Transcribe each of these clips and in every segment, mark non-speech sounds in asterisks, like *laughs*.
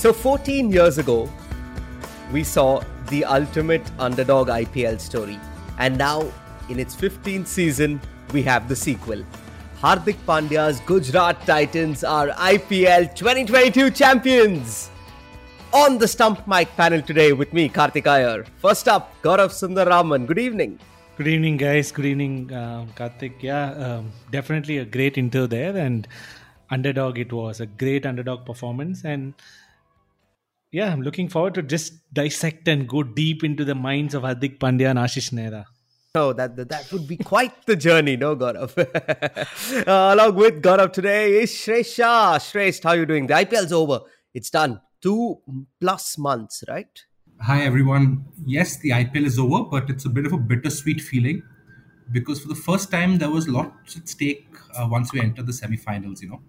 So 14 years ago, we saw the ultimate underdog IPL story. And now, in its 15th season, we have the sequel. Hardik Pandya's Gujarat Titans are IPL 2022 champions. On the Stump Mic panel today with me, Karthik Iyer. First up, Gaurav Sundararaman. Good evening. Good evening, guys. Good evening, uh, Karthik. Yeah, um, definitely a great intro there. And underdog, it was a great underdog performance. And yeah, I'm looking forward to just dissect and go deep into the minds of Hardik Pandya and Ashish Nehra. Oh, that, that, that would be quite the journey, no, Gaurav? *laughs* uh, along with Gaurav today is Shresh Shah. Shresh, how are you doing? The IPL's over. It's done. Two plus months, right? Hi, everyone. Yes, the IPL is over, but it's a bit of a bittersweet feeling because for the first time, there was lots at stake uh, once we entered the semi-finals, you know.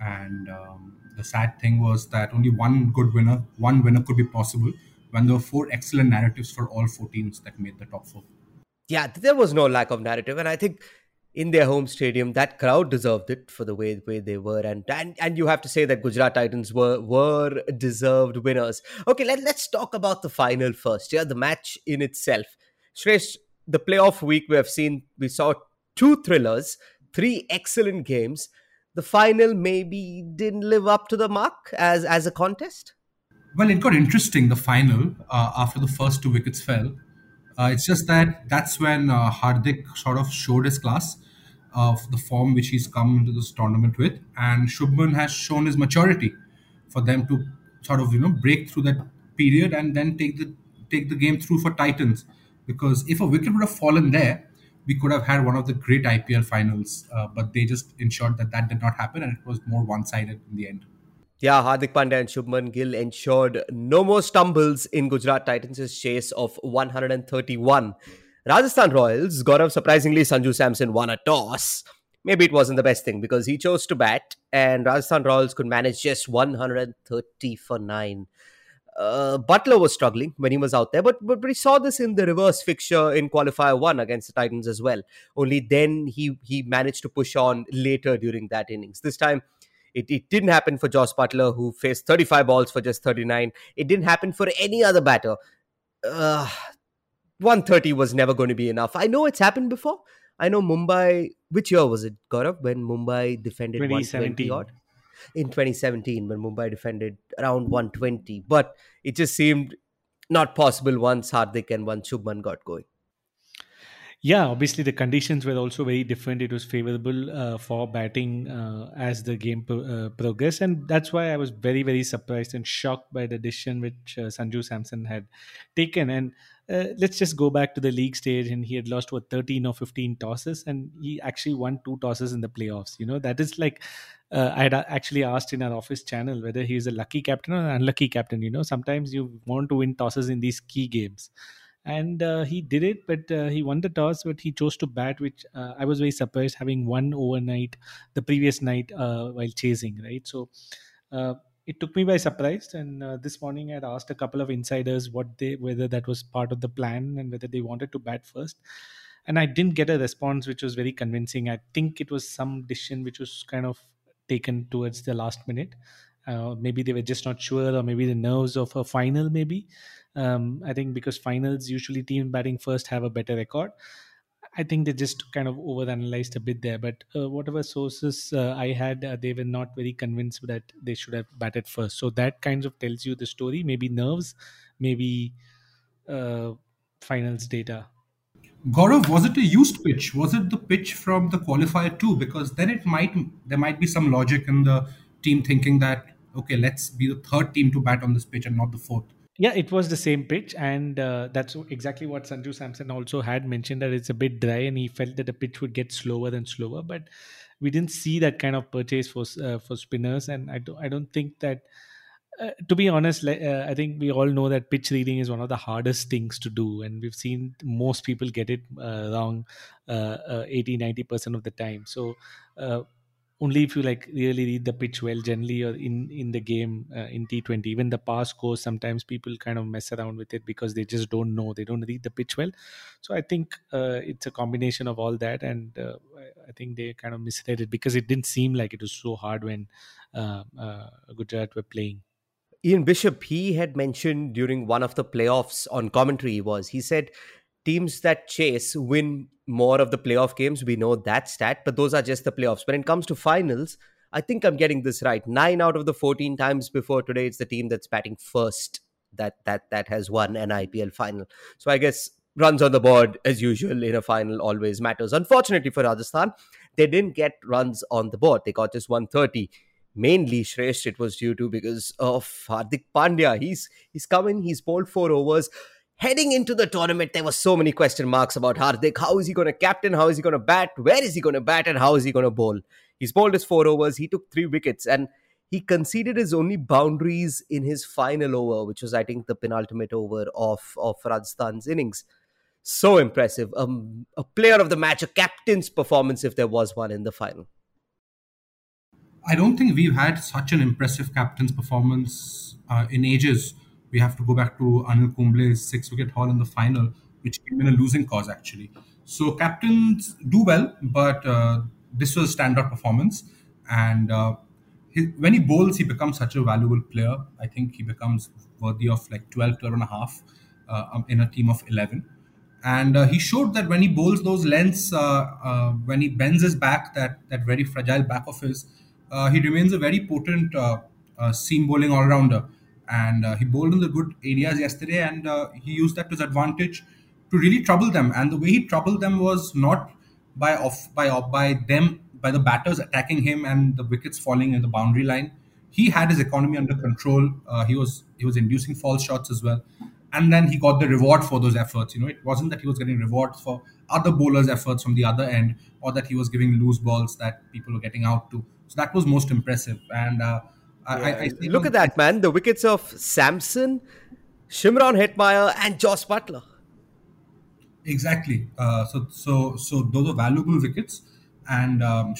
And um, the sad thing was that only one good winner, one winner could be possible when there were four excellent narratives for all four teams that made the top four. Yeah, there was no lack of narrative, and I think in their home stadium, that crowd deserved it for the way way they were, and and and you have to say that Gujarat Titans were were deserved winners. Okay, let let's talk about the final first. Yeah, the match in itself. Shresh, the playoff week we have seen, we saw two thrillers, three excellent games the final maybe didn't live up to the mark as as a contest? Well, it got interesting the final uh, after the first two wickets fell. Uh, it's just that that's when uh, Hardik sort of showed his class of the form which he's come into this tournament with, and Shubman has shown his maturity for them to sort of you know break through that period and then take the take the game through for Titans. Because if a wicket would have fallen there, we could have had one of the great IPL finals, uh, but they just ensured that that did not happen and it was more one sided in the end. Yeah, Hardik Pandya and Shubman Gill ensured no more stumbles in Gujarat Titans' chase of 131. Rajasthan Royals, got Gaurav, surprisingly, Sanju Samson won a toss. Maybe it wasn't the best thing because he chose to bat, and Rajasthan Royals could manage just 130 for 9 uh, Buttler was struggling when he was out there, but, but we saw this in the reverse fixture in qualifier one against the Titans as well. Only then he he managed to push on later during that innings. This time, it, it didn't happen for Jos Buttler, who faced 35 balls for just 39. It didn't happen for any other batter. Uh, 130 was never going to be enough. I know it's happened before. I know Mumbai. Which year was it, Gaurav? When Mumbai defended 120 odd? In 2017 when Mumbai defended around 120. But it just seemed not possible once Hardik and once Shubman got going. Yeah, obviously the conditions were also very different. It was favorable uh, for batting uh, as the game pro- uh, progressed, and that's why I was very, very surprised and shocked by the decision which uh, Sanju Samson had taken. And uh, let's just go back to the league stage, and he had lost what 13 or 15 tosses, and he actually won two tosses in the playoffs. You know that is like uh, I had actually asked in our office channel whether he is a lucky captain or an unlucky captain. You know, sometimes you want to win tosses in these key games. And uh, he did it but uh, he won the toss but he chose to bat which uh, i was very surprised having won overnight the previous night uh, while chasing right? So uh, it took me by surprise. And this morning i had asked a couple of insiders what they whether that was part of the plan and whether they wanted to bat first. And i didn't get a response which was very convincing. I think it was some decision which was kind of taken towards the last minute maybe they were just not sure or maybe the nerves of a final maybe um, I think because finals usually team batting first have a better record. I think they just kind of overanalyzed a bit there. But uh, whatever sources uh, I had, uh, they were not very convinced that they should have batted first. So that kind of tells you the story. Maybe nerves, maybe uh, finals data. Gaurav, was it a used pitch? Was it the pitch from the qualifier too? Because then it might there might be some logic in the team thinking that okay, let's be the third team to bat on this pitch and not the fourth. Yeah, it was the same pitch, and uh, that's exactly what Sanju Samson also had mentioned that it's a bit dry, and he felt that the pitch would get slower and slower. But we didn't see that kind of purchase for uh, for spinners, and I don't I don't think that. Uh, to be honest, uh, I think we all know that pitch reading is one of the hardest things to do, and we've seen most people get it uh, wrong uh, 80 90% of the time. So, only if you like really read the pitch well generally or in in the game uh, in t20 even the pass scores sometimes people kind of mess around with it because they just don't know they don't read the pitch well so i think uh, it's a combination of all that and uh, i think they kind of misread it because it didn't seem like it was so hard when uh, uh, gujarat were playing Ian Bishop, he had mentioned during one of the playoffs on commentary was he said teams that chase win more of the playoff games. We know that stat, but those are just the playoffs. When it comes to finals, I think I'm getting this right. Nine out of the 14 times before today, it's the team that's batting first that that that has won an IPL final. So I guess runs on the board as usual in a final always matters. Unfortunately for Rajasthan, they didn't get runs on the board. They got just 130 mainly Shresh it was due to because of Hardik Pandya. He's he's come in, he's bowled four overs. Heading into the tournament, there were so many question marks about Hardik. How is he going to captain? How is he going to bat? Where is he going to bat? And how is he going to bowl? He's bowled his four overs. He took three wickets and he conceded his only boundaries in his final over, which was, I think, the penultimate over of, of Rajasthan's innings. So impressive. Um, a player of the match, a captain's performance, if there was one in the final. I don't think we've had such an impressive captain's performance uh, in ages. We have to go back to Anil Kumble's six wicket haul in the final, which came in a losing cause actually. So captains do well, but uh, this was a standout performance. And uh, he, when he bowls, he becomes such a valuable player. I think he becomes worthy of like 12, 12 and a half uh, um, in a team of 11 and uh, he showed that when he bowls those lengths, uh, uh, when he bends his back, that that very fragile back of his, Uh, he remains a very potent uh, uh, seam bowling all rounder. And uh, he bowled in the good areas yesterday, and uh, he used that to his advantage to really trouble them. And the way he troubled them was not by off by off, by them by the batters attacking him and the wickets falling in the boundary line. He had his economy under control. he was he was inducing false shots as well and then he got the reward for those efforts. You know, it wasn't that he was getting rewards for other bowlers' efforts from the other end, or that he was giving loose balls that people were getting out to. So that was most impressive. And uh, yeah. I, I, look at that, man. The wickets of Samson, Shimron Hetmyer, and Jos Buttler. Exactly. Uh, so, so, so those are valuable wickets, and um,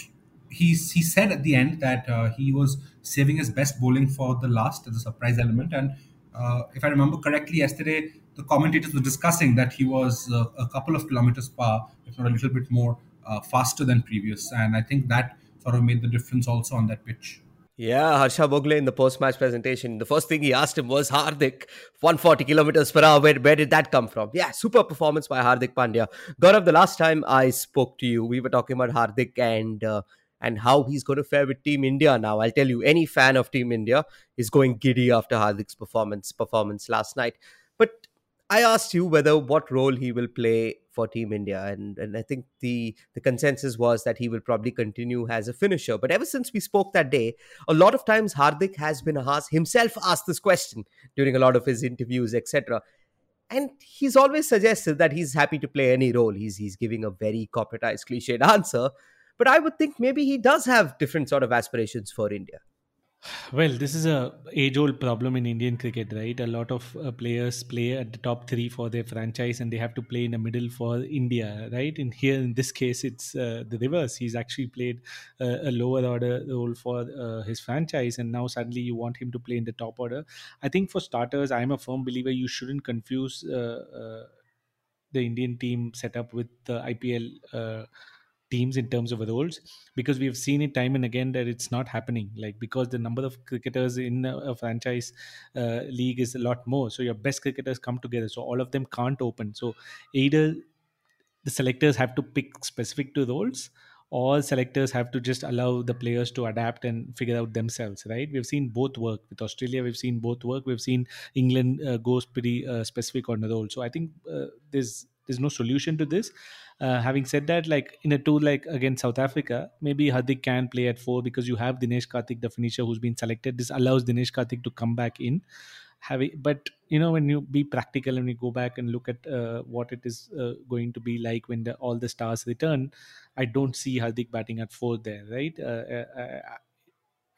he he said at the end that uh, he was saving his best bowling for the last, the surprise element, and uh, if I remember correctly, yesterday the commentators were discussing that he was uh, a couple of kilometers per if not a little bit more uh, faster than previous. And I think that sort made the difference also on that pitch. Yeah, Harsha Bhogle in the post-match presentation, the first thing he asked him was Hardik, 140 kilometers per hour. Where, where did that come from? Yeah, super performance by Hardik Pandya. Gaurav, the last time I spoke to you, we were talking about Hardik and uh, and how he's going to fare with Team India now. I'll tell you, any fan of Team India is going giddy after Hardik's performance performance last night. But I asked you whether what role he will play for Team India, and, and I think the the consensus was that he will probably continue as a finisher. But ever since we spoke that day, a lot of times Hardik has been asked himself asked this question during a lot of his interviews, etc. And he's always suggested that he's happy to play any role. He's he's giving a very corporatized, cliched *laughs* answer, but I would think maybe he does have different sort of aspirations for India. Well, this is a age-old problem in Indian cricket, right? A lot of uh, players play at the top three for their franchise, and they have to play in the middle for India, right? And here, in this case, it's uh, the reverse. He's actually played uh, a lower order role for uh, his franchise, and now suddenly you want him to play in the top order. I think for starters, I'm a firm believer you shouldn't confuse uh, uh, the Indian team setup with the IPL teams in terms of roles because we've seen it time and again that it's not happening. Like because the number of cricketers in a franchise uh, league is a lot more. So your best cricketers come together. So all of them can't open. So either the selectors have to pick specific to roles or selectors have to just allow the players to adapt and figure out themselves right? We've seen both work. With australia we've seen both work. We've seen england uh, goes pretty uh, specific on the role. So i think uh, there's there's no solution to this uh, having said that, like in a tour like against South Africa, maybe Hardik can play at four because you have Dinesh Karthik, the finisher, who's been selected. This allows Dinesh Karthik to come back in. Having, but you know, when you be practical and you go back and look at uh, what it is uh, going to be like when the, all the stars return, I don't see Hardik batting at four there, right? Uh, uh, uh,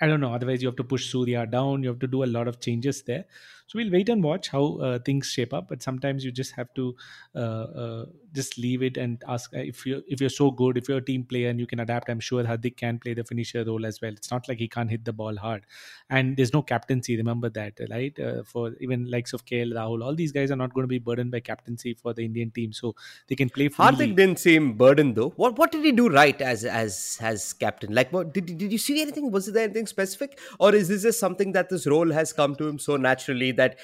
I don't know. Otherwise, you have to push Surya down. You have to do a lot of changes there. So we'll wait and watch how uh, things shape up. But sometimes you just have to uh, uh, just leave it and ask uh, if you if you're so good, if you're a team player and you can adapt. I'm sure Hardik can play the finisher role as well. It's not like he can't hit the ball hard, and there's no captaincy. Remember that, right? Uh, for even likes of KL Rahul, all these guys are not going to be burdened by captaincy for the Indian team, so they can play. Freely. Hardik didn't seem burdened though. What what did he do right as as as captain? Like, what did did you see anything? Was there anything specific, or is this just something that this role has come to him so naturally that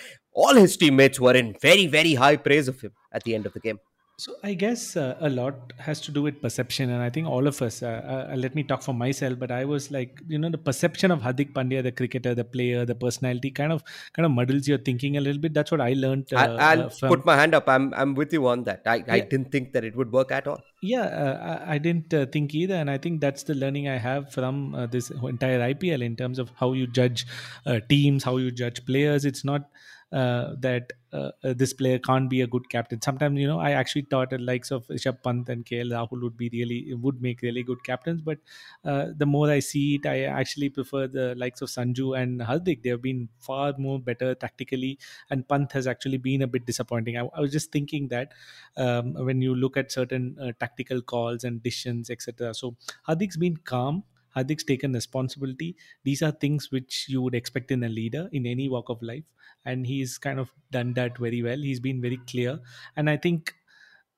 all his teammates were in very very high praise of him at the end of the game? So I guess uh, a lot has to do with perception, and I think all of us. Uh, uh, let me talk for myself, but I was like, you know, the perception of Hardik Pandya, the cricketer, the player, the personality, kind of kind of muddles your thinking a little bit. That's what I learned. I, Uh, I'll uh, from, put my hand up. I'm I'm with you on that. I, I didn't think that it would work at all. yeah, uh, I, I didn't uh, think either, and I think that's the learning I have from uh, this entire IPL in terms of how you judge uh, teams, how you judge players. It's not uh, that uh, this player can't be a good captain. Sometimes, you know, I actually thought the likes of Rishabh Pant and KL Rahul would be really would make really good captains. But uh, the more I see it, I actually prefer the likes of Sanju and Hardik. They have been far more better tactically, and Pant has actually been a bit disappointing. I, I was just thinking that um, when you look at certain uh, tactical calls and decisions, etc. So Hardik's been calm. Hardik's taken responsibility. These are things which you would expect in a leader in any walk of life, and he's kind of done that very well. He's been very clear, and I think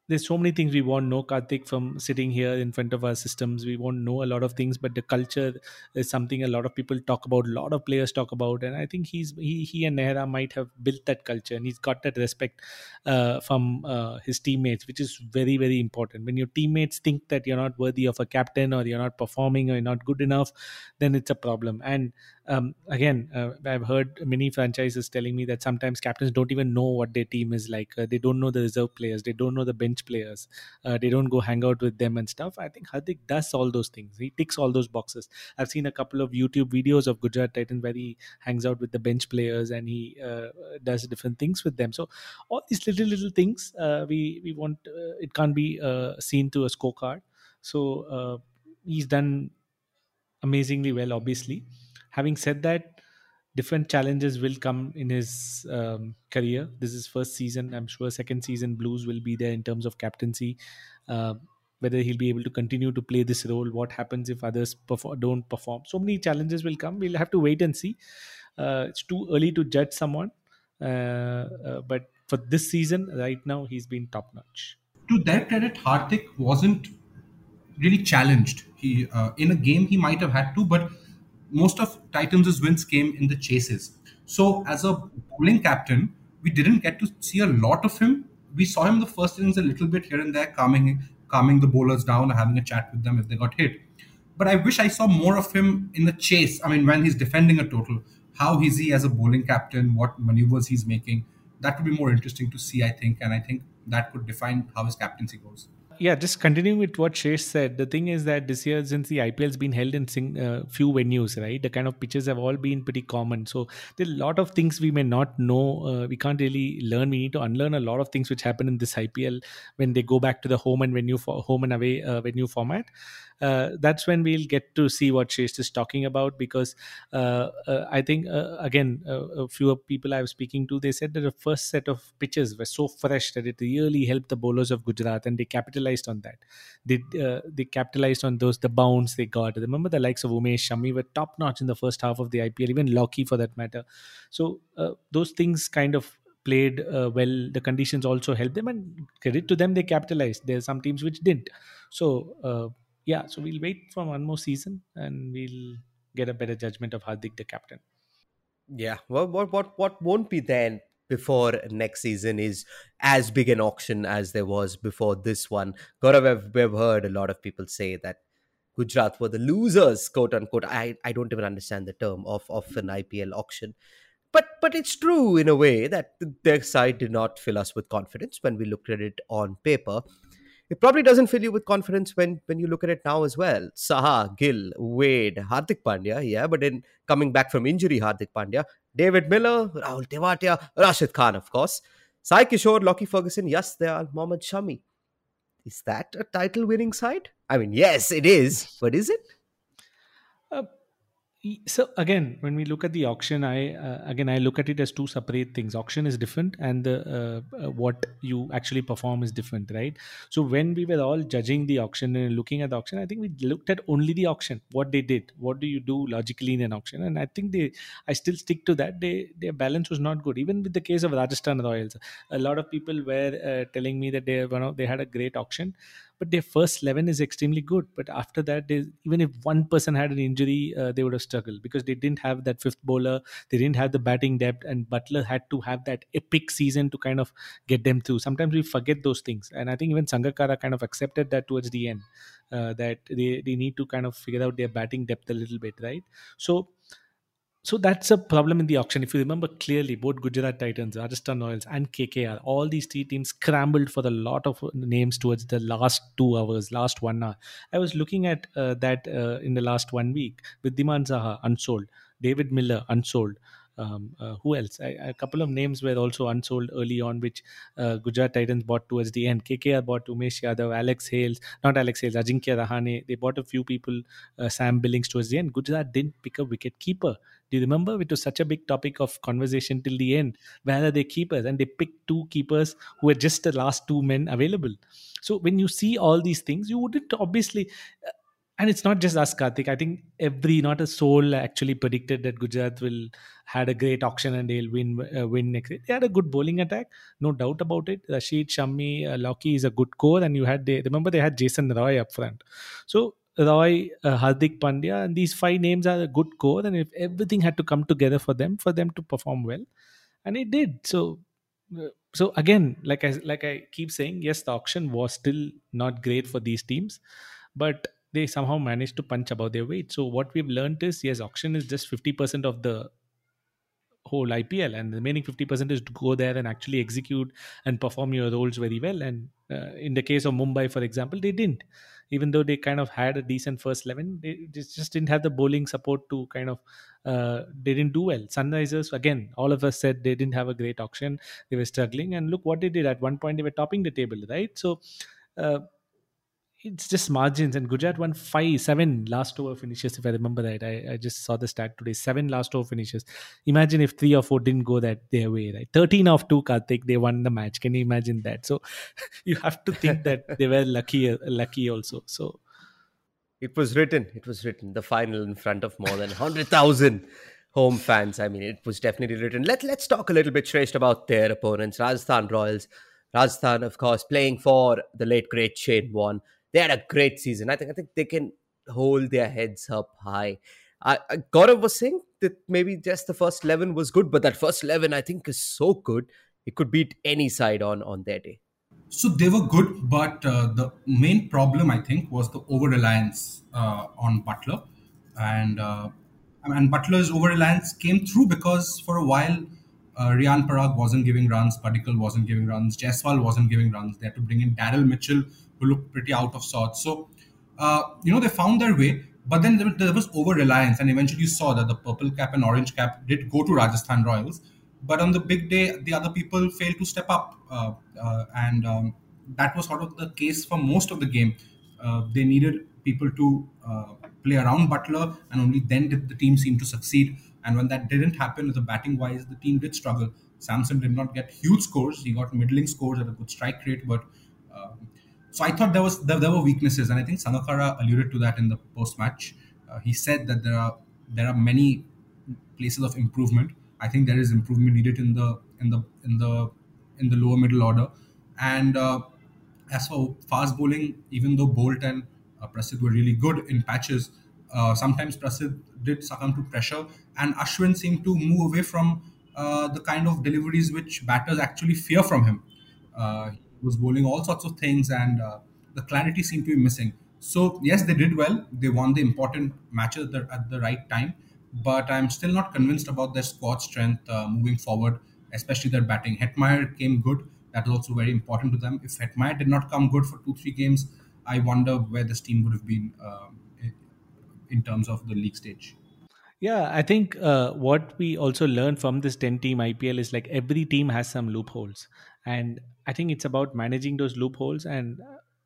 there's so many things we won't know karthik from sitting here in front of our systems. We won't know a lot of things but the culture is something a lot of people talk about a lot of players talk about. And i think he's he, he and nehra might have built that culture and he's got that respect uh, from uh, his teammates which is very very important. When your teammates think that you're not worthy of a captain or you're not performing or you're not good enough then it's a problem. And um, again, uh, I've heard many franchises telling me that sometimes captains don't even know what their team is like. Uh, they don't know the reserve players, they don't know the bench players, uh, they don't go hang out with them and stuff. I think Hardik does all those things. He ticks all those boxes. I've seen a couple of YouTube videos of Gujarat Titan where he hangs out with the bench players and he uh, does different things with them. So all these little little things uh, we we want uh, it can't be seen to a scorecard. So he's done amazingly well, obviously having said that different challenges will come in his um, career. This is first season. I'm sure second season blues will be there in terms of captaincy. Uh, whether he'll be able to continue to play this role what happens if others perform, don't perform. So many challenges will come. We'll have to wait and see. Uh, it's too early to judge someone. Uh, uh, but for this season right now he's been top notch to their credit, Hardik wasn't really challenged. He uh, in a game he might have had to, but most of Titans' wins came in the chases. So as a bowling captain, we didn't get to see a lot of him. We saw him the first innings a little bit here and there, calming calming the bowlers down, having a chat with them if they got hit. But I wish I saw more of him in the chase. I mean, when he's defending a total, how is he as a bowling captain? What maneuvers he's making? That would be more interesting to see, I think, and I think that could define how his captaincy goes yeah, just continuing with what Shresh said, the thing is that this year, since the IPL has been held in sing, uh, few venues, right, the kind of pitches have all been pretty common. So there are a lot of things we may not know. Uh, we can't really learn. We need to unlearn a lot of things which happen in this IPL when they go back to the home and venue for home and away uh, venue format. Uh, that's when we'll get to see what Shresh is talking about because uh, uh, I think uh, again a few people I was speaking to they said that the first set of pitches were so fresh that it really helped the bowlers of Gujarat and they capitalized on that. They they capitalized on those the bounce they got. Remember the likes of Umesh Shami were top notch in the first half of the IPL, even Lockie for that matter. So those things kind of played uh, well. The conditions also helped them, and credit to them, they capitalized. There are some teams which didn't. So uh, yeah, so we'll wait for one more season, and we'll get a better judgment of Hardik, the captain. Yeah, well, what what what won't be then before next season is as big an auction as there was before this one. Gaurav, we've, heard a lot of people say that Gujarat were the losers, quote unquote. I, I don't even understand the term of, of an IPL auction. But but it's true in a way that their side did not fill us with confidence when we looked at it on paper. It probably doesn't fill you with confidence when when you look at it now as well. Saha, Gill, Wade, Hardik Pandya, yeah, but then coming back from injury, Hardik Pandya, David Miller, Rahul Tewatia, Rashid Khan, of course, Sai Kishore, Lockie Ferguson, yes, they are Mohammad Shami. Is that a title winning side? I mean, yes, it is, but is it? Uh, so again when we look at the auction i uh, again i look at it as two separate things. Auction is different and the uh, uh, what you actually perform is different right? So when we were all judging the auction and looking at the auction i think we looked at only the auction what they did what do you do logically in an auction? And i think they i still stick to that. They their balance was not good. Even with the case of rajasthan royals a lot of people were uh, telling me that they you know they had a great auction but their first 11 is extremely good. But after that they, even if one person had an injury uh, they would have struggled because they didn't have that fifth bowler. They didn't have the batting depth and Buttler had to have that epic season to kind of get them through. Sometimes we forget those things. And i think even sangakkara kind of accepted that towards the end uh, that they, they need to kind of figure out their batting depth a little bit right? So so that's a problem in the auction. If you remember clearly, both Gujarat Titans, Rajasthan Royals, and KKR, all these three teams scrambled for a lot of names towards the last two hours, last one hour. I was looking at uh, that uh, in the last one week. with Wriddhiman Saha unsold. David Miller, unsold. Um, uh, who else? I, a couple of names were also unsold early on, which uh, Gujarat Titans bought towards the end. KKR bought Umesh Yadav, Alex Hales, not Alex Hales, Ajinkya Rahane. They bought a few people, uh, Sam Billings towards the end. Gujarat didn't pick a wicket keeper. Do you remember? It was such a big topic of conversation till the end. Where are they keepers? And they picked two keepers who were just the last two men available. So when you see all these things, you wouldn't obviously and it's not just us, Karthik. I think every, not a soul, actually predicted that Gujarat will had a great auction and they'll win uh, win next. They had a good bowling attack, no doubt about it. Rashid, Shami, uh, Lockie is a good core, and you had they remember they had Jason Roy up front. So Roy, uh, Hardik Pandya, and these five names are a good core, and if everything had to come together for them for them to perform well, and it did. So uh, so again, like I like I keep saying, yes, the auction was still not great for these teams, but they somehow managed to punch above their weight. So what we've learned is yes, auction is just 50% of the whole IPL, and the remaining 50% is to go there and actually execute and perform your roles very well. And uh, in the case of Mumbai, for example, they didn't. Even though they kind of had a decent first 11, they just didn't have the bowling support to kind of, uh, they didn't do well. Sunrisers, again, all of us said they didn't have a great auction. They were struggling. And look what they did. At one point, they were topping the table, right? So, uh, it's just margins and Gujarat won five, seven last over finishes, if I remember right. I, I just saw the stat today. Seven last over finishes. Imagine if three or four didn't go that their way, right? 13 of two, Karthik, they won the match. Can you imagine that? So *laughs* you have to think that they were lucky lucky also. So it was written. It was written. The final in front of more than 100,000 home fans. I mean, it was definitely written. Let, let's talk a little bit, Shresh, about their opponents. Rajasthan Royals. Rajasthan, of course, playing for the late great Shane Warne they had a great season. I think I think they can hold their heads up high. I, I Gaurav was saying that maybe just the first eleven was good, but that first eleven I think is so good it could beat any side on on their day. So they were good, but uh, the main problem I think was the over reliance uh, on Buttler, and uh, and Buttler's over reliance came through because for a while uh, Riyan Parag wasn't giving runs, Padikkal wasn't giving runs, Jaiswal wasn't giving runs. They had to bring in Daryl Mitchell, who looked pretty out of sorts. So, uh, you know, they found their way, but then there, there was over reliance, and eventually you saw that the purple cap and orange cap did go to Rajasthan Royals. But on the big day, the other people failed to step up, uh, uh, and um, that was sort of the case for most of the game. Uh, they needed people to uh, play around Buttler, and only then did the team seem to succeed. And when that didn't happen, the batting wise, the team did struggle. Samson did not get huge scores; he got middling scores at a good strike rate. But uh, so I thought there was there, there, were weaknesses, and I think Sangakkara alluded to that in the post match. Uh, he said that there are there are many places of improvement. I think there is improvement needed in the in the in the in the lower middle order. And uh, as for fast bowling, even though Bolt and uh, Prasidh were really good in patches, uh, sometimes Prasidh did succumb to pressure, and Ashwin seemed to move away from uh, the kind of deliveries which batters actually fear from him. Uh, was bowling all sorts of things, and uh, the clarity seemed to be missing. So yes, they did well. They won the important matches at the, at the right time, but I'm still not convinced about their squad strength uh, moving forward, especially their batting. Hetmyer came good. That was also very important to them. If Hetmyer did not come good for two three games, I wonder where this team would have been. Um, in terms of the league stage. Yeah, I think uh, what we also learned from this 10 team IPL is like every team has some loopholes. And I think it's about managing those loopholes and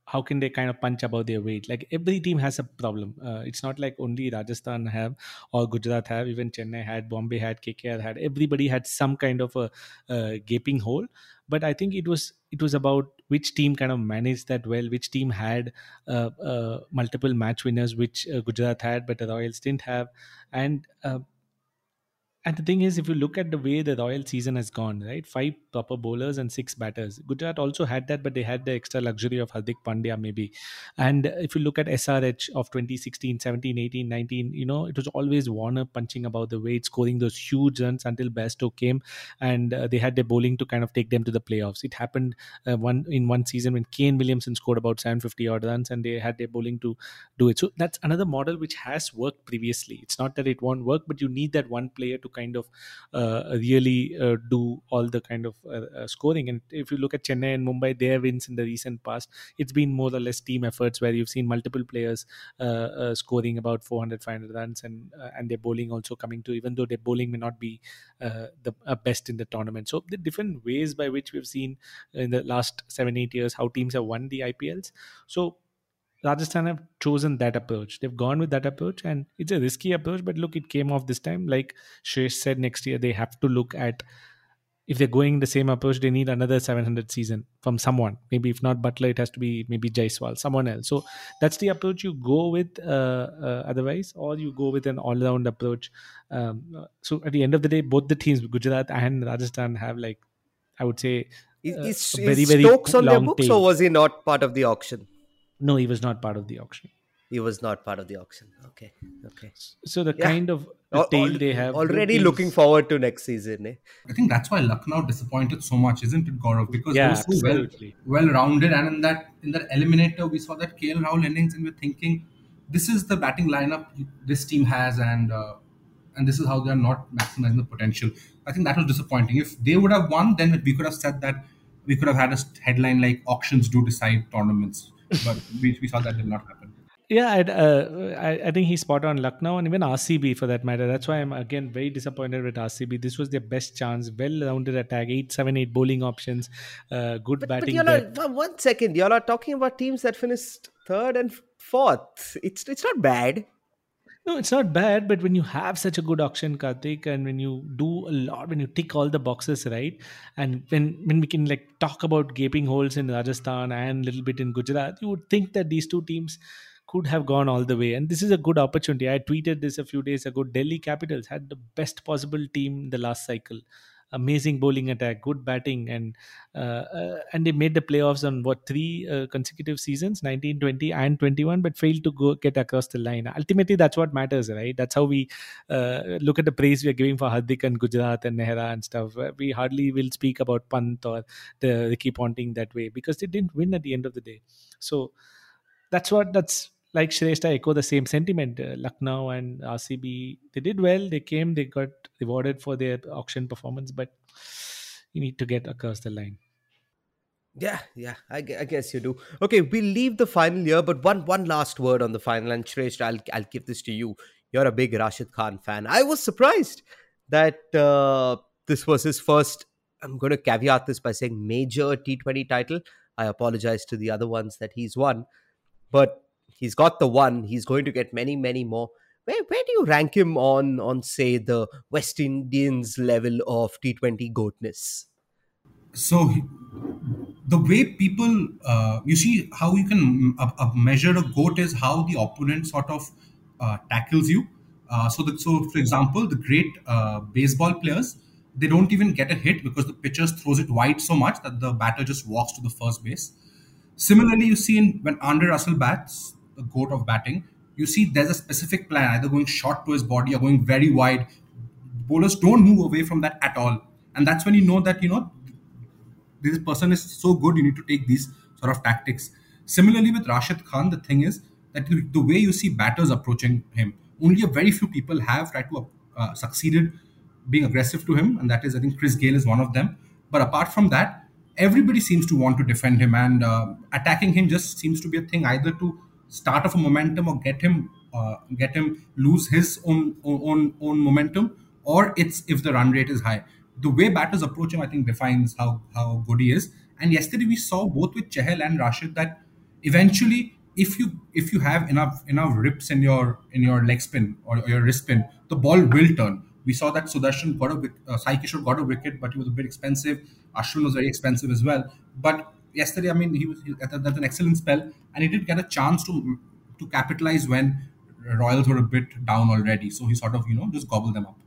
how can they kind of punch above their weight? Like every team has a problem. Uh, it's not like only Rajasthan have or Gujarat have. Even Chennai had, Bombay had, KKR had. Everybody had some kind of a, a gaping hole. But I think it was it was about which team kind of managed that well. Which team had uh, uh, multiple match winners, which uh, Gujarat had, but the Royals didn't have. And uh, and the thing is, if you look at the way the Royal season has gone, right, five proper bowlers and six batters. Gujarat also had that, but they had the extra luxury of Hardik Pandya, maybe. And if you look at SRH of 2016, 17, 18, 19, you know, it was always Warner punching about the weight, scoring those huge runs until Bairstow came, and uh, they had their bowling to kind of take them to the playoffs. It happened uh, one in one season when Kane Williamson scored about 750 odd runs, and they had their bowling to do it. So that's another model which has worked previously. It's not that it won't work, but you need that one player to kind of uh, really uh, do all the kind of uh, scoring. And if you look at Chennai and Mumbai, their wins in the recent past, it's been more or less team efforts where you've seen multiple players scoring about 400, 500 runs, and and their bowling also coming to, even though their bowling may not be the best in the tournament. So the different ways by which we've seen in the last seven, eight years how teams have won the IPLs. So Rajasthan have chosen that approach. They've gone with that approach, and it's a risky approach. But look, it came off this time. Like Shresh said, next year they have to look at if they're going the same approach, they need another 700 season from someone. Maybe if not Buttler, it has to be maybe Jaiswal, someone else. So that's the approach you go with uh, uh, otherwise, or you go with an all-round approach. Um, so at the end of the day, both the teams, Gujarat and Rajasthan, have like I would say, uh, is, is, very very Stokes on their books, tail. or was he not part of the auction? No, he was not part of the auction. He was not part of the auction. Okay, okay. So the yeah. kind of the tail they have already looking forward to next season. Eh? I think that's why Lucknow disappointed so much, isn't it, Gaurav? Because yeah, they were so absolutely. well well rounded, and in that in that eliminator, we saw that KL Rahul innings, and we're thinking this is the batting lineup this team has, and uh, and this is how they are not maximizing the potential. I think that was disappointing. If they would have won, then we could have said that we could have had a headline like auctions do decide tournaments but we, we saw that did not happen. Yeah, uh, I, I think he's spot on Lucknow and even RCB for that matter. That's why I'm again very disappointed with RCB. This was their best chance, well-rounded attack, eight, seven, eight bowling options, uh, good but, batting. But y'all are, one second, y'all are talking about teams that finished third and fourth. It's it's not bad. No, it's not bad, but when you have such a good auction, Karthik, and when you do a lot, when you tick all the boxes, right, and when when we can like talk about gaping holes in Rajasthan and a little bit in Gujarat, you would think that these two teams could have gone all the way, and this is a good opportunity. I tweeted this a few days ago. Delhi Capitals had the best possible team the last cycle amazing bowling attack, good batting, and uh, uh, and they made the playoffs on what three uh, consecutive seasons, 19, 20, and 21, but failed to go get across the line. Ultimately, that's what matters, right? That's how we uh, look at the praise we are giving for Hardik and Gujarat and Nehra and stuff. We hardly will speak about Pant or the Ricky Ponting that way because they didn't win at the end of the day. So that's what that's like Shrestha echo the same sentiment. Uh, Lucknow and RCB, they did well. They came, they got rewarded for their auction performance, but you need to get across the line. Yeah, yeah, I, I guess you do. Okay, we'll leave the final here, but one one last word on the final. And Shrestha, I'll, I'll give this to you. You're a big Rashid Khan fan. I was surprised that uh, this was his first. I'm going to caveat this by saying major T20 title. I apologize to the other ones that he's won. But He's got the one. He's going to get many, many more. Where where do you rank him on on say the West Indians level of T20 goatness? So the way people uh, you see how you can measure a goat is how the opponent sort of uh, tackles you. Uh, so the, so for example, the great uh, baseball players they don't even get a hit because the pitcher throws it wide so much that the batter just walks to the first base. Similarly, you see in, when Andre Russell bats, goat of batting, you see there's a specific plan, either going short to his body or going very wide. Bowlers don't move away from that at all. And that's when you know that, you know, this person is so good, you need to take these sort of tactics. Similarly, with Rashid Khan, the thing is that the way you see batters approaching him, only a very few people have tried to uh, succeeded being aggressive to him, and that is, I think, Chris Gayle is one of them. But apart from that, everybody seems to want to defend him, and uh, attacking him just seems to be a thing either to start of a momentum or get him uh, get him lose his own own own momentum, or it's if the run rate is high. The way batters approach him, I think, defines how how good he is. And yesterday we saw both with Chahal and Rashid that eventually if you if you have enough enough rips in your in your leg spin or, your wrist spin, the ball will turn. We saw that Sudarshan got a uh, Sai Kishore got a wicket, but he was a bit expensive. Ashwin was very expensive as well. But yesterday, I mean, he was he, that, that's an excellent spell, and he did get a chance to to capitalize when Royals were a bit down already. So he sort of you know just gobbled them up.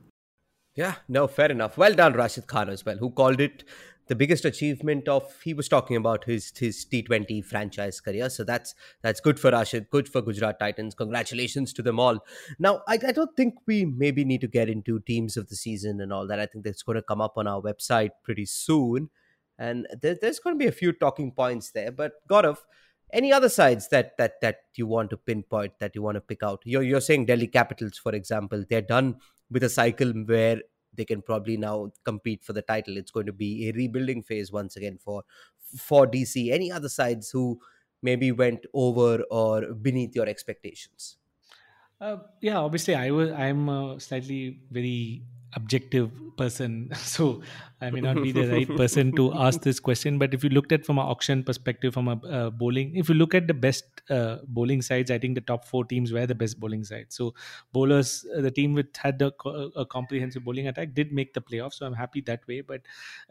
Yeah, no, fair enough. Well done, Rashid Khan as well, who called it the biggest achievement of he was talking about his his T20 franchise career. So that's that's good for Rashid, good for Gujarat Titans. Congratulations to them all. Now, I, I don't think we maybe need to get into teams of the season and all that. I think that's going to come up on our website pretty soon, and there, there's going to be a few talking points there. But Gaurav, any other sides that that that you want to pinpoint that you want to pick out? You're you're saying Delhi Capitals, for example, they're done with a cycle where they can probably now compete for the title. It's going to be a rebuilding phase once again for for DC. Any other sides who maybe went over or beneath your expectations? Uh, yeah, obviously, I was. I'm a slightly very objective person. *laughs* So i may not be the right person to ask this question but if you looked at from an auction perspective from a uh, bowling if you look at the best uh, bowling sides i think the top four teams were the best bowling sides so bowlers uh, the team with had a, a, comprehensive bowling attack did make the playoffs so i'm happy that way but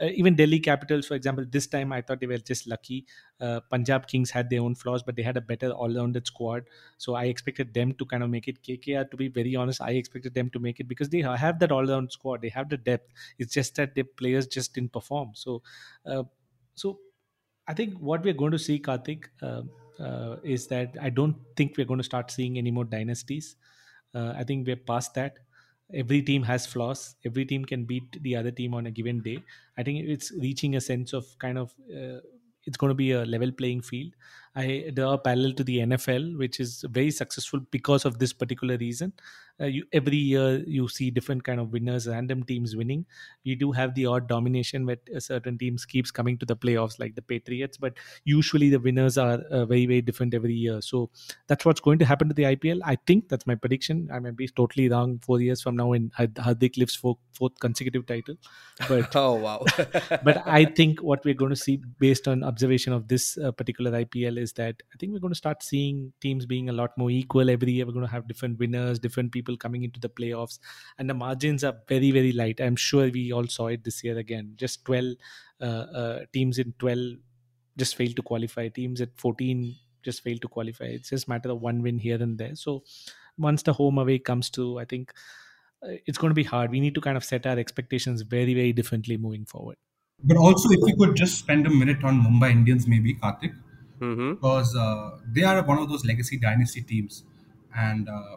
uh, even delhi capitals for example this time i thought they were just lucky uh, punjab kings had their own flaws but they had a better all-rounded squad so i expected them to kind of make it kkr to be very honest i expected them to make it because they have that all-round squad. They have the depth. It's just that the players just didn't perform. So, uh, so I think what we're going to see, Karthik, uh, uh, is that I don't think we're going to start seeing any more dynasties. Uh, I think we're past that. Every team has flaws. Every team can beat the other team on a given day. I think it's reaching a sense of kind of uh, it's going to be a level playing field. I draw a parallel to the NFL, which is very successful because of this particular reason. Uh, you, every year you see different kind of winners, random teams winning. We do have the odd domination where certain teams keeps coming to the playoffs, like the Patriots. But usually the winners are uh, very very different every year. So that's what's going to happen to the IPL. I think that's my prediction. I may be totally wrong. Four years from now, in Hardik lifts fourth, fourth consecutive title. But *laughs* oh wow! *laughs* but I think what we're going to see based on observation of this uh, particular IPL is that I think we're going to start seeing teams being a lot more equal every year. We're going to have different winners, different people coming into the playoffs, and the margins are very, very light. I'm sure we all saw it this year again. Just 12 uh, uh, teams in 12 just failed to qualify. Teams at 14 just failed to qualify. It's just matter of one win here and there. So once the home away comes to, I think uh, it's going to be hard. We need to kind of set our expectations very, very differently moving forward. But also, if we could just spend a minute on Mumbai Indians, maybe Karthik, mm-hmm. because uh, they are one of those legacy dynasty teams, and uh,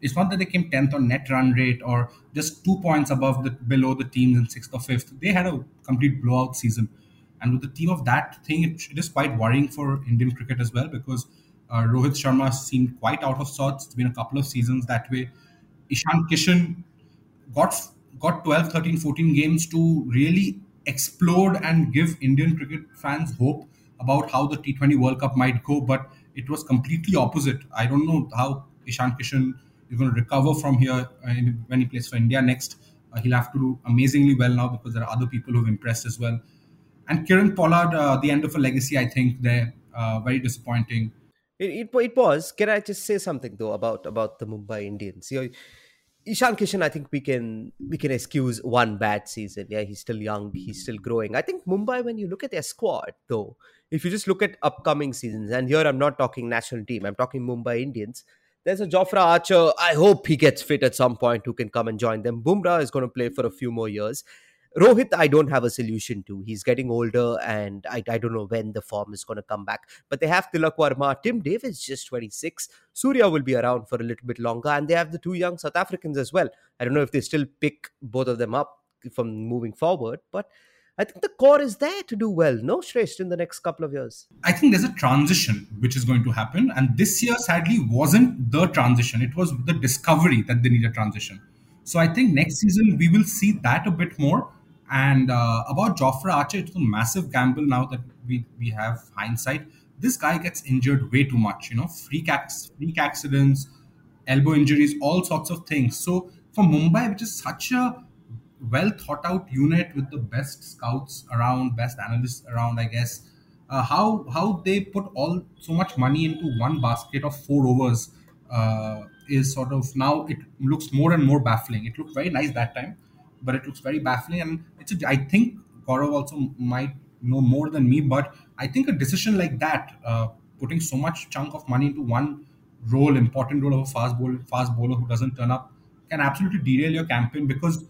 it's not that they came tenth on net run rate or just two points above the below the teams in sixth or fifth. They had a complete blowout season, and with the team of that thing, it, it is quite worrying for Indian cricket as well because uh, Rohit Sharma seemed quite out of sorts. It's been a couple of seasons that way. Ishan Kishan got got 12, 13, 14 games to really explode and give Indian cricket fans hope about how the T20 World Cup might go, but it was completely opposite. I don't know how Ishan Kishan is going to recover from here uh, when he plays for India next. Uh, he'll have to do amazingly well now because there are other people who've impressed as well. And Kieron Pollard, uh, the end of a legacy, I think they're uh, very disappointing. It, it, it was. Can I just say something though about about the Mumbai Indians? You Ishan Kishan, I think we can we can excuse one bad season. Yeah, he's still young, he's still growing. I think Mumbai, when you look at their squad, though, if you just look at upcoming seasons, and here I'm not talking national team, I'm talking Mumbai Indians. There's a Jofra Archer. I hope he gets fit at some point who can come and join them. Bumrah is going to play for a few more years. Rohit, I don't have a solution to. He's getting older, and I, I don't know when the form is going to come back. But they have Tilak Varma. Tim David, is just 26. Surya will be around for a little bit longer, and they have the two young South Africans as well. I don't know if they still pick both of them up from moving forward, but I think the core is there to do well. No Shresht in the next couple of years. I think there's a transition which is going to happen, and this year sadly wasn't the transition. It was the discovery that they need a transition. So I think next season we will see that a bit more and uh, about Jofra Archer, it's a massive gamble now that we, we have hindsight. This guy gets injured way too much, you know, freak, freak accidents, elbow injuries, all sorts of things. So for Mumbai, which is such a well thought out unit with the best scouts around, best analysts around, I guess, uh, how how they put all so much money into one basket of four overs uh, is sort of now it looks more and more baffling. It looked very nice that time, but it looks very baffling, and it's a, I think Gaurav also might know more than me, but I think a decision like that, uh, putting so much chunk of money into one role, important role of a fast bowler, fast bowler who doesn't turn up, can absolutely derail your campaign because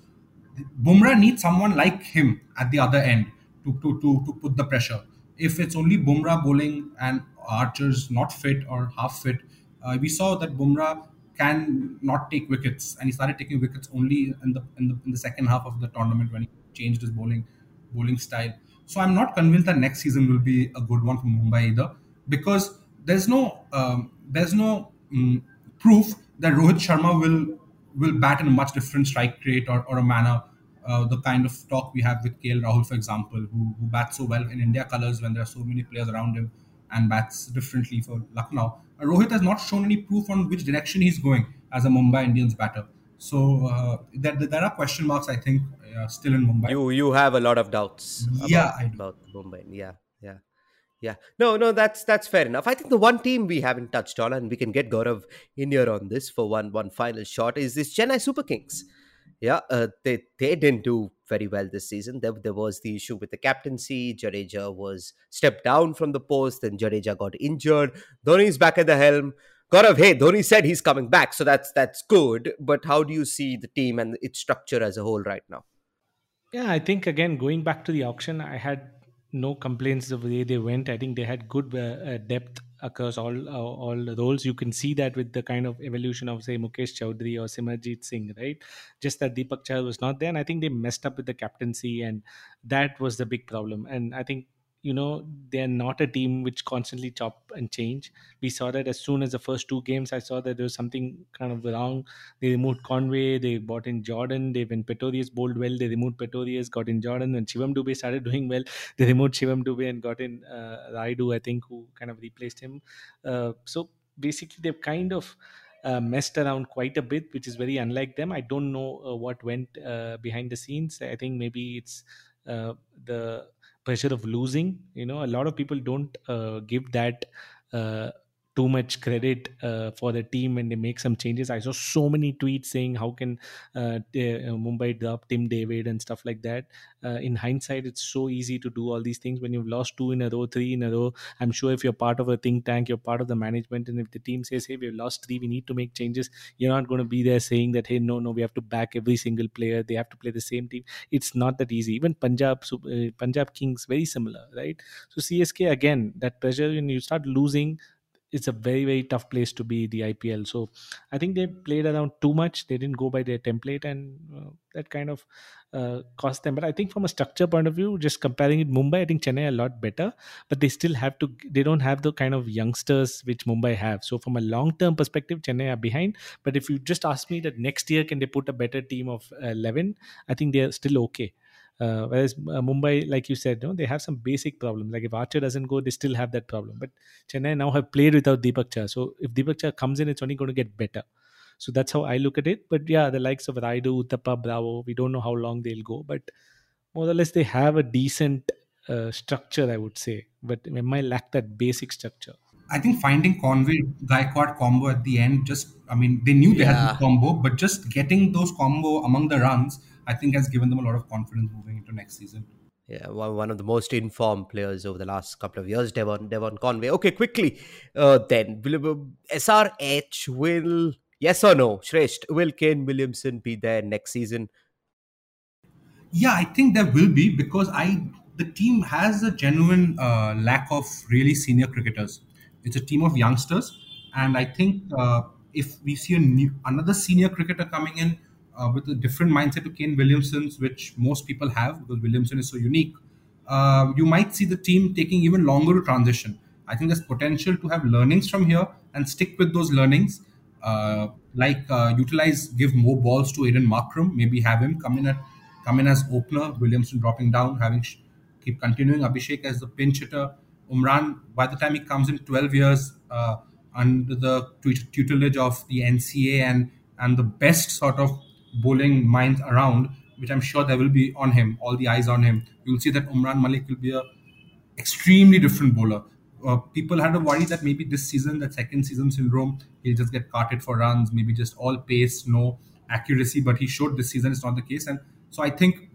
Bumrah needs someone like him at the other end to, to, to, to put the pressure. If it's only Bumrah bowling and Archer's not fit or half fit, uh, we saw that Bumrah can not take wickets, and he started taking wickets only in the, in the in the second half of the tournament when he changed his bowling bowling style. So I'm not convinced that next season will be a good one for Mumbai either, because there's no um, there's no um, proof that Rohit Sharma will will bat in a much different strike rate or, or a manner. Uh, the kind of talk we have with KL Rahul, for example, who, who bats so well in India colours when there are so many players around him and bats differently for Lucknow. Rohit has not shown any proof on which direction he's going as a Mumbai Indians batter. So uh, there, there are question marks, I think, uh, still in Mumbai. You you have a lot of doubts. Yeah, about, about Mumbai. Yeah, yeah, yeah. No, no, that's that's fair enough. I think the one team we haven't touched on, and we can get Gaurav in here on this for one one final shot, is this Chennai Super Kings. Yeah, uh, they they didn't do very well this season. There, there was the issue with the captaincy. Jadeja was stepped down from the post, then Jadeja got injured. Dhoni's back at the helm. Gaurav, hey, Dhoni said he's coming back, so that's that's good. But how do you see the team and its structure as a whole right now? Yeah, I think again going back to the auction, I had no complaints the way they went. I think they had good uh, uh, depth across all uh, all roles. You can see that with the kind of evolution of say Mukesh Choudhary or Simarjeet Singh, right? Just that Deepak Chahar was not there, and I think they messed up with the captaincy, and that was the big problem. And I think you know they're not a team which constantly chop and change we saw that as soon as the first two games i saw that there was something kind of wrong they removed conway they bought in jordan they when Pretorius bowled well they removed Pretorius got in jordan when shivam dube started *laughs* doing well they removed shivam dube and got in uh, rayudu i think who kind of replaced him uh, so basically they've kind of uh, messed around quite a bit, which is very unlike them. I don't know uh, what went uh, behind the scenes. I think maybe it's uh, the pressure of losing. You know, a lot of people don't uh, give that uh, too much credit uh, for the team when they make some changes. I saw so many tweets saying how can uh, uh, Mumbai drop Tim David and stuff like that. Uh, in hindsight, it's so easy to do all these things when you've lost two in a row, three in a row. I'm sure if you're part of a think tank, you're part of the management, and if the team says, "Hey, we've lost three, we need to make changes," you're not going to be there saying that, "Hey, no, no, we have to back every single player. They have to play the same team." It's not that easy. Even Punjab, uh, Punjab Kings, very similar, right? So CSK again, that pressure when you start losing it's a very very tough place to be the IPL. So I think they played around too much. They didn't go by their template, and uh, that kind of uh, cost them. But I think from a structure point of view, just comparing it, Mumbai, I think Chennai a lot better, but they still have to. They don't have the kind of youngsters which Mumbai have. So from a long term perspective, Chennai are behind. But if you just ask me that next year can they put a better team of eleven, I think they are still okay. Uh, whereas uh, Mumbai, like you said, no, they have some basic problems. Like if Archer doesn't go, they still have that problem. But Chennai now have played without Deepak Chahar. So if Deepak Chahar comes in, it's only going to get better. So that's how I look at it. But yeah, the likes of Rayudu, Uthappa, Bravo, we don't know how long they'll go. But more or less, they have a decent uh, structure, I would say. But MI lack that basic structure. I think finding Conway Gaikwad combo at the end, just I mean, they knew they had Yeah. the combo, but just getting those combo among the runs, I think has given them a lot of confidence moving into next season. Yeah, one, of the most informed players over the last couple of years, Devon Devon Conway. Okay, quickly, uh, then will SRH will yes or no, Shresht, will Kane Williamson be there next season? Yeah, I think there will be because I the team has a genuine uh, lack of really senior cricketers. It's a team of youngsters, and I think uh, if we see a new, another senior cricketer coming in uh, with a different mindset to Kane Williamson's, which most people have because Williamson is so unique, uh, you might see the team taking even longer to transition. I think there's potential to have learnings from here and stick with those learnings. Uh, like uh, utilize, give more balls to Aiden Markram. Maybe have him come in at come in as opener. Williamson dropping down, having sh- keep continuing. Abhishek as the pinch hitter. Umran, by the time he comes in 12 years uh, under the tut- tutelage of the NCA and and the best sort of bowling minds around, which I'm sure there will be on him, all the eyes on him. You'll see that Umran Malik will be a extremely different bowler. Uh, people had a worry that maybe this season, that second season syndrome, he'll just get carted for runs, maybe just all pace, no accuracy. But he showed this season it's not the case, and so I think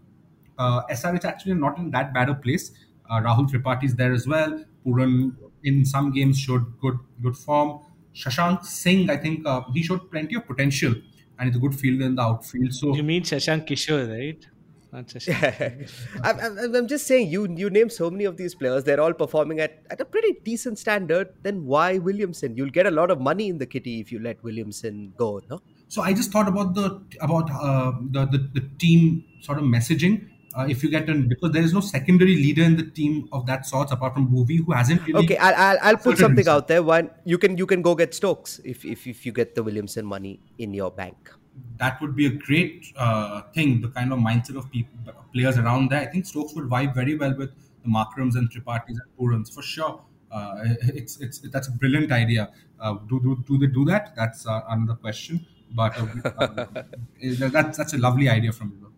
uh, is actually not in that bad a place. Uh, Rahul Tripathi is there as well. Pooran in some games showed good good form. Shashank Singh, I think uh, he showed plenty of potential and he's a good fielder in the outfield. So You mean Shashank Kishore, right? Not Shashank. *laughs* I'm, I'm, I'm just saying, you you name so many of these players, they're all performing at, at a pretty decent standard. Then why Williamson? You'll get a lot of money in the kitty if you let Williamson go, no? So I just thought about the about uh, the, the the team sort of messaging. Uh, if you get an because there is no secondary leader in the team of that sort apart from Bhuvi who hasn't really. Okay, I'll, I'll, I'll put something himself. out there. One, you can you can go get Stokes if, if if you get the Williamson money in your bank. that would be a great uh, thing. The kind of mindset of people, players around there. I think Stokes would vibe very well with the Markrams and Tripathis and Poorans for sure. Uh, it's it's that's a brilliant idea. Uh, do, do do they do that? That's uh, another question. But uh, *laughs* that's that's a lovely idea from you.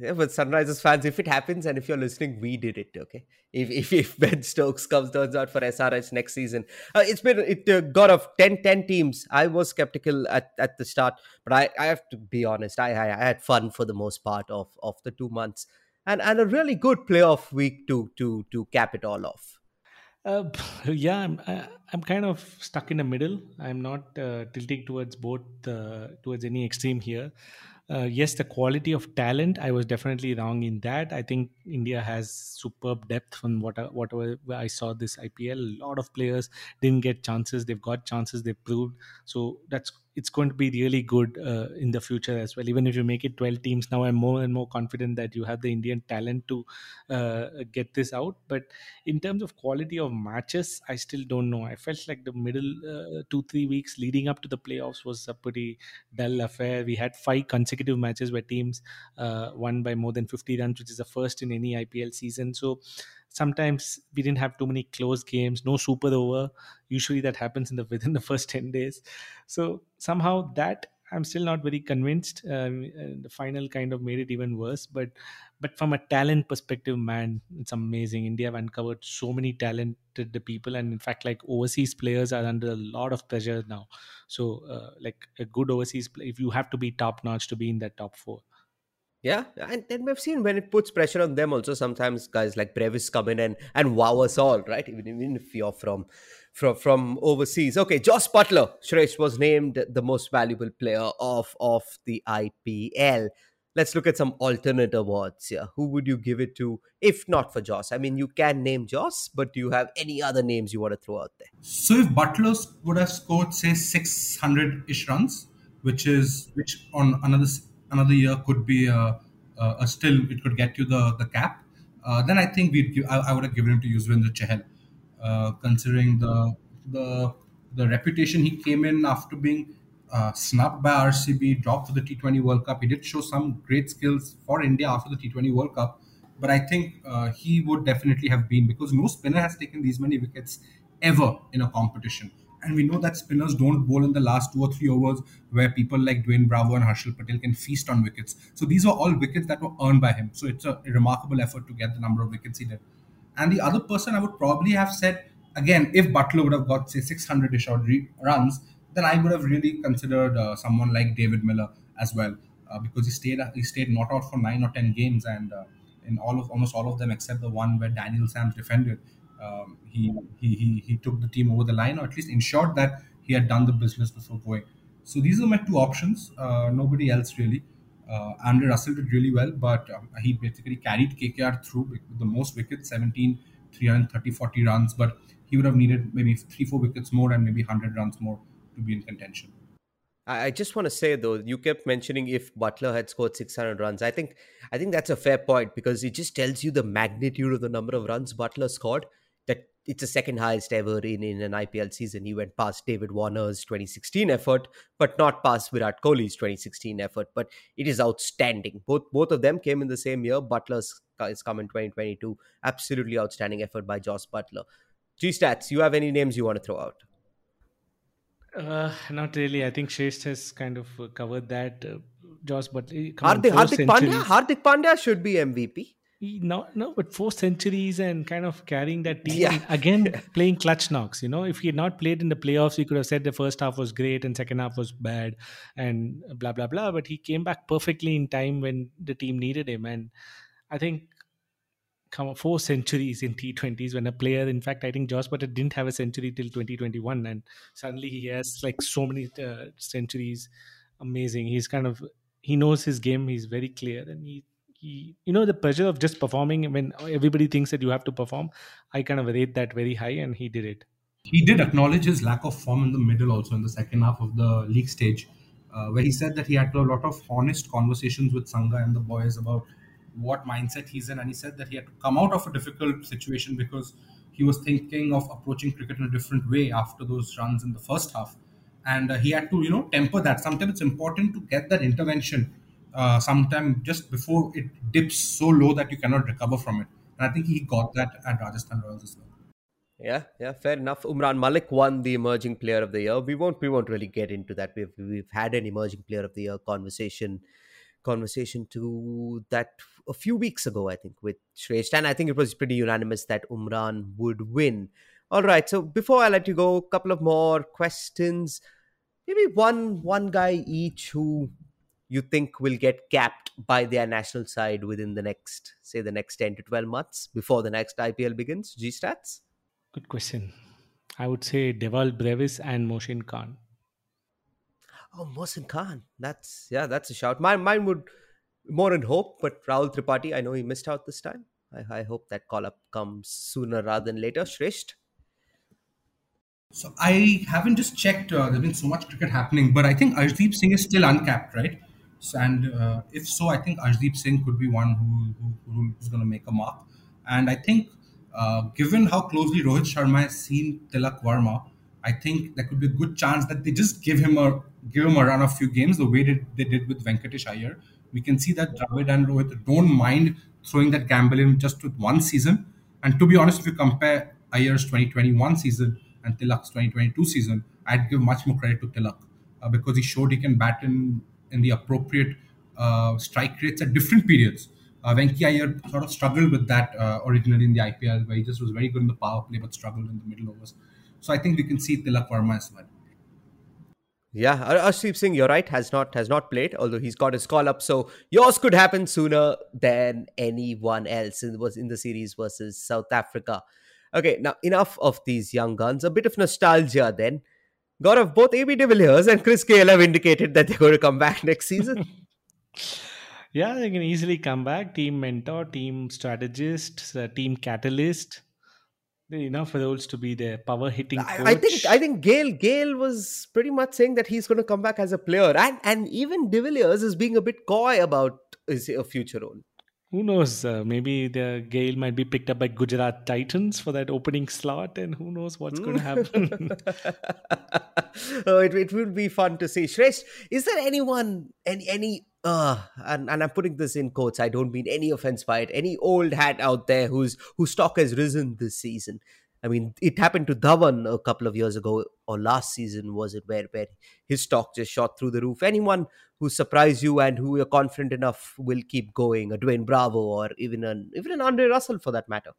Yeah, but Sunrisers fans, if it happens and if you're listening, we did it. Okay, if if, if *laughs* Ben Stokes comes turns out for SRH next season, uh, it's been it uh, got of 10, 10 teams. I was skeptical at, at the start, but I, I have to be honest. I, I I had fun for the most part of of the two months, and and a really good playoff week to to to cap it all off. Uh, *laughs* yeah, I'm I, I'm kind of stuck in the middle. I'm not uh, tilting towards both uh, towards any extreme here. Uh, yes, the quality of talent, I was definitely wrong in that. I think India has superb depth from what whatever I saw this IPL. A lot of players didn't get chances. They've got chances. They proved. So that's it's going to be really good uh, in the future as well. Even if you make it 12 teams now, I'm more and more confident that you have the Indian talent to uh, get this out. But in terms of quality of matches, I still don't know. I felt like the middle uh, two three weeks leading up to the playoffs was a pretty dull affair. We had five consecutive matches where teams uh, won by more than 50 runs, which is the first in any IPL season. So sometimes we didn't have too many close games, no super over. Usually that happens in the *laughs* within the first 10 days. So somehow that I'm still not very convinced. Um, the final kind of made it even worse. But but from a talent perspective, man, it's amazing. India have uncovered so many talented people, and in fact, like overseas players are under a lot of pressure now. So, uh, like a good overseas play, if you have to be top notch to be in that top four. Yeah, and then we've seen when it puts pressure on them also. Sometimes guys like Brevis come in and and wow us all, right? Even even if you're from from from overseas. Okay, Jos Buttler, Shresh was named the most valuable player of of the IPL. Let's look at some alternate awards here. Who would you give it to if not for Jos? I mean, you can name Joss, but do you have any other names you want to throw out there? So if Buttler would have scored say 600-ish runs, which is which on another another year could be a, a, a still it could get you the the cap, uh, then I think we'd give, I, I would have given him to Yuzvendra Chahal, uh, considering the the the reputation he came in after being uh, snubbed by RCB, dropped for the T20 World Cup. He did show some great skills for India after the T20 World Cup, but I think uh, he would definitely have been because no spinner has taken these many wickets ever in a competition. And we know that spinners don't bowl in the last two or three overs where people like Dwayne Bravo and Harshal Patel can feast on wickets. So these were all wickets that were earned by him. So it's a remarkable effort to get the number of wickets he did. And the other person I would probably have said, again, if Buttler would have got, say, 600 ish odd runs, then I would have really considered uh, someone like David Miller as well. Uh, because he stayed he stayed not out for nine or ten games, and uh, in all of almost all of them except the one where Daniel Sams defended, um, he, he he he took the team over the line, or at least ensured that he had done the business before going. So these are my two options. Uh, nobody else really. Uh, Andre Russell did really well, but um, he basically carried KKR through the most wickets, 17, 330, 40 runs. But he would have needed maybe three, four wickets more and maybe 100 runs more to be in contention. I I just want to say though, you kept mentioning if Buttler had scored 600 runs. I think I think that's a fair point because it just tells you the magnitude of the number of runs Buttler scored. It's the second highest ever in, in an IPL season. He went past David Warner's 2016 effort, but not past Virat Kohli's 2016 effort. But it is outstanding. Both both of them came in the same year. Buttler's is come in 2022. Absolutely outstanding effort by Jos Buttler. G stats. You have any names you want to throw out? Uh, not really. I think Shresh has kind of covered that. Uh, Josh, but Hardik, Hardik Pandya. Hardik Pandya should be MVP. He, no, no, but four centuries and kind of carrying that team. Yeah. Again, *laughs* playing clutch knocks. You know, if he had not played in the playoffs, we could have said the first half was great and second half was bad and blah, blah, blah. But he came back perfectly in time when the team needed him. And I think come four centuries in T20s when a player, in fact, I think Jos Buttler didn't have a century till 2021, and suddenly he has like so many uh, centuries. Amazing. He's kind of he knows his game. He's very clear, and he he you know the pressure of just performing when everybody thinks that you have to perform. I kind of rate that very high, and he did it. He did acknowledge his lack of form in the middle, also in the second half of the league stage, uh, where he said that he had to a lot of honest conversations with Sanga and the boys about what mindset he's in, and he said that he had to come out of a difficult situation because he was thinking of approaching cricket in a different way after those runs in the first half, and uh, he had to you know temper that. Sometimes it's important to get that intervention uh, sometime just before it dips so low that you cannot recover from it, and I think he got that at Rajasthan Royals as well. Yeah, yeah, fair enough. Umran Malik won the Emerging Player of the Year. We won't, we won't really get into that. We've we've had an Emerging Player of the Year conversation conversation to that a few weeks ago, I think, with Shresh. And I think it was pretty unanimous that Umran would win. All right. So before I let you go, a couple of more questions. Maybe one one guy each who you think will get capped by their national side within the next, say, the next 10 to 12 months before the next IPL begins? G stats? Good question. I would say Dewald Brevis and Mohsin Khan. Oh, Mohsin Khan. That's yeah, that's a shout. Mine, mine would more in hope, but Rahul Tripathi, I know he missed out this time. I, I hope that call up comes sooner rather than later. Shresht. So I haven't just checked. Uh, there's been so much cricket happening, but I think Arshdeep Singh is still uncapped, right? And uh, if so, I think Arshdeep Singh could be one who, who who's going to make a mark. And I think, uh, given how closely Rohit Sharma has seen Tilak Varma, I think there could be a good chance that they just give him a give him a run of few games the way that they did with Venkatesh Iyer. We can see that Dravid and Rohit don't mind throwing that gamble in just with one season. And to be honest, if you compare Iyer's 2021 season and Tilak's 2022 season, I'd give much more credit to Tilak uh, because he showed he can bat in, in the appropriate uh, strike rates at different periods. Uh, Venki Iyer sort of struggled with that uh, originally in the IPL, where he just was very good in the power play but struggled in the middle overs. So I think we can see Tilak Varma as well. Yeah, Arshdeep Singh, you're right, has not has not played, although he's got his call up. So yours could happen sooner than anyone else in was in the series versus South Africa. Okay, now enough of these young guns. A bit of nostalgia then. Gaurav, both AB de Villiers and Chris Gayle have indicated that they're going to come back next season. *laughs* yeah, they can easily come back. Team mentor, team strategist, uh, team catalyst enough roles to be there. Power hitting. Coach. I, think I think was pretty much saying that he's going to come back as a player, and and even De Villiers is being a bit coy about his a future role. Who knows? Uh, maybe the Gayle might be picked up by Gujarat Titans for that opening slot, and who knows what's going to happen. *laughs* oh, it, it will be fun to see. Shresh, is there anyone, any, any uh, and, and I'm putting this in quotes. I don't mean any offense by it. Any old hat out there whose whose stock has risen this season. I mean, it happened to Dhawan a couple of years ago, or last season was it, where where his stock just shot through the roof. Anyone who surprised you and who you're confident enough will keep going, a Dwayne Bravo, or even an even an Andre Russell for that matter.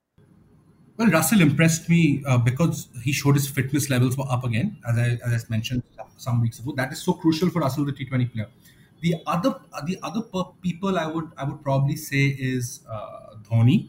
Well, Russell impressed me uh, because he showed his fitness levels were up again, as I, as I mentioned some weeks ago. That is so crucial for Russell, the T20 player. The other the other people I would I would probably say is uh, Dhoni.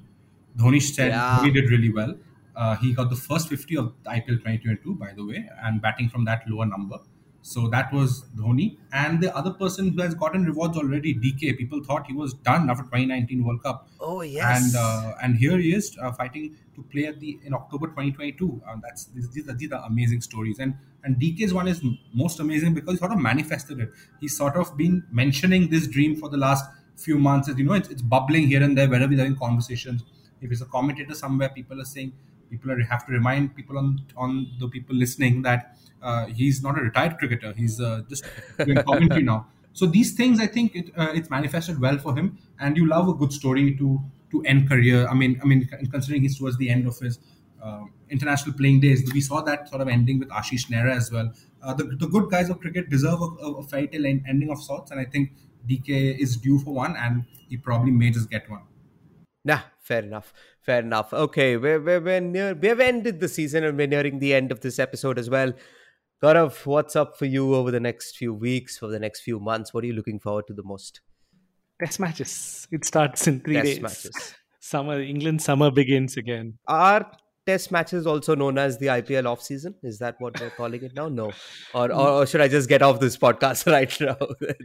Dhoni said yeah. he did really well. Uh, he got the first 50 of IPL 2022, by the way, and batting from that lower number. So that was Dhoni. And the other person who has gotten rewards already, DK. People thought he was done after 2019 World Cup. Oh yes. And uh, and here he is uh, fighting to play at the in October 2022. Uh, that's these are, these are amazing stories. And and DK's one is most amazing because he sort of manifested it. He's sort of been mentioning this dream for the last few months. As you know, it's, it's bubbling here and there wherever he's having conversations. If he's a commentator somewhere, people are saying people have to remind people on on the people listening that uh, he's not a retired cricketer. He's uh, just doing commentary now. So these things, I think, it, uh, it's manifested well for him. And you love a good story to to end career. I mean, I mean, considering he's towards the end of his uh, international playing days, we saw that sort of ending with Ashish Nehra as well. Uh, the, the good guys of cricket deserve a, a fairy tale ending of sorts, and I think DK is due for one, and he probably may just get one. Nah, fair enough. Fair enough. Okay, we're, we're, we're near, we've ended the season and we're nearing the end of this episode as well. Gaurav, what's up for you over the next few weeks, for the next few months? What are you looking forward to the most? Test matches. It starts in three Test days. matches. *laughs* Summer, England summer begins again. Are test matches also known as the IPL off season? Is that what we're calling it now? No. Or, or, or should I just get off this podcast *laughs* right now? *laughs*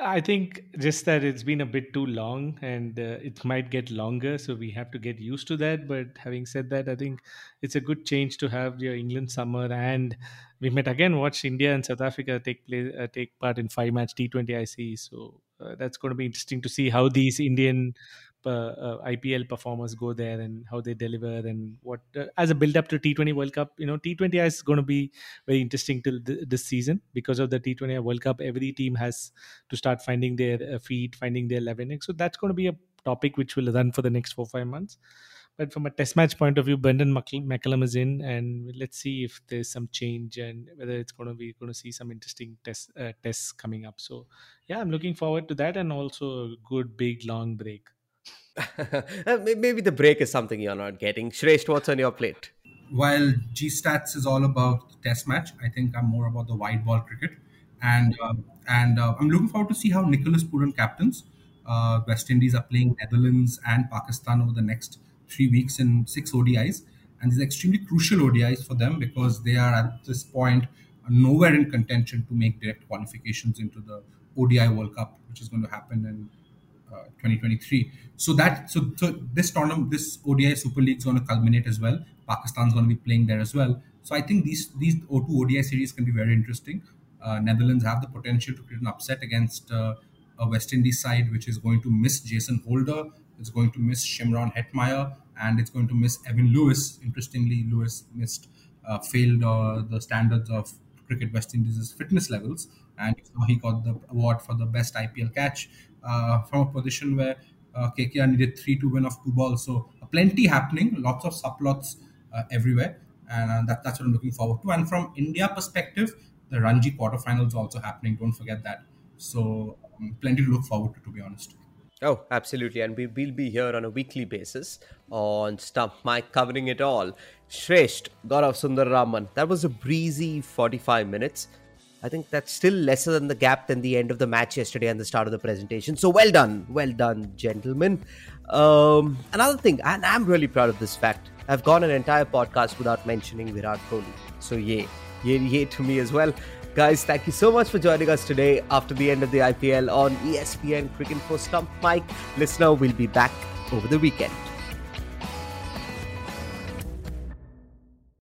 I think just that it's been a bit too long and uh, it might get longer, so we have to get used to that. But having said that, I think it's a good change to have your England summer, and we might again watch India and South Africa take play, uh, take part in five match T20 IC. So uh, that's going to be interesting to see how these Indian IPL performers go there and how they deliver and what uh, as a build up to T20 World Cup. You know, T20 is going to be very interesting till th- this season because of the T20 World Cup. Every team has to start finding their uh, feet, finding their leveling. So that's going to be a topic which will run for the next four five months. But from a test match point of view, Brendon Mc- McCullum is in, and let's see if there's some change and whether it's going to be going to see some interesting uh, tests coming up. So yeah, I'm looking forward to that, and also a good big long break. *laughs* Uh, may- Maybe the break is something you're not getting. Shresh, what's on your plate? while G Stats is all about the Test match, I think I'm more about the white ball cricket, and uh, and uh, I'm looking forward to see how Nicholas Pooran captains. Uh, West Indies are playing Netherlands and Pakistan over the next three weeks in six ODIs, and these are extremely crucial ODIs for them because they are at this point nowhere in contention to make direct qualifications into the ODI World Cup, which is going to happen in 2023. So that so, so this tournament, this ODI Super League is going to culminate as well. Pakistan's going to be playing there as well. So I think these these O2 ODI series can be very interesting. Uh, Netherlands have the potential to create an upset against uh, a West Indies side which is going to miss Jason Holder, it's going to miss Shimron Hetmyer, and it's going to miss Evin Lewis. Interestingly, Lewis missed uh, failed uh, the standards of cricket West Indies' fitness levels, and he got the award for the best IPL catch uh, from a position where uh, KKR needed three to win off two balls. So uh, plenty happening, lots of subplots uh, everywhere, and uh, that, that's what I'm looking forward to. And from India perspective, the Ranji quarterfinals also happening. Don't forget that. So um, plenty to look forward to, to be honest. Oh, absolutely. And we will be here on a weekly basis on Stump Mic covering it all. Shresht, Gaurav Sundararaman. That was a breezy 45 minutes. I think that's still lesser than the gap than the end of the match yesterday and the start of the presentation. So well done. Well done, gentlemen. Um, another thing, and I'm really proud of this fact. I've gone an entire podcast without mentioning Virat Kohli. So yay. Yay, yay to me as well. Guys, thank you so much for joining us today after the end of the IPL on ESPNcricinfo Stump Mic. Listener, we'll be back over the weekend.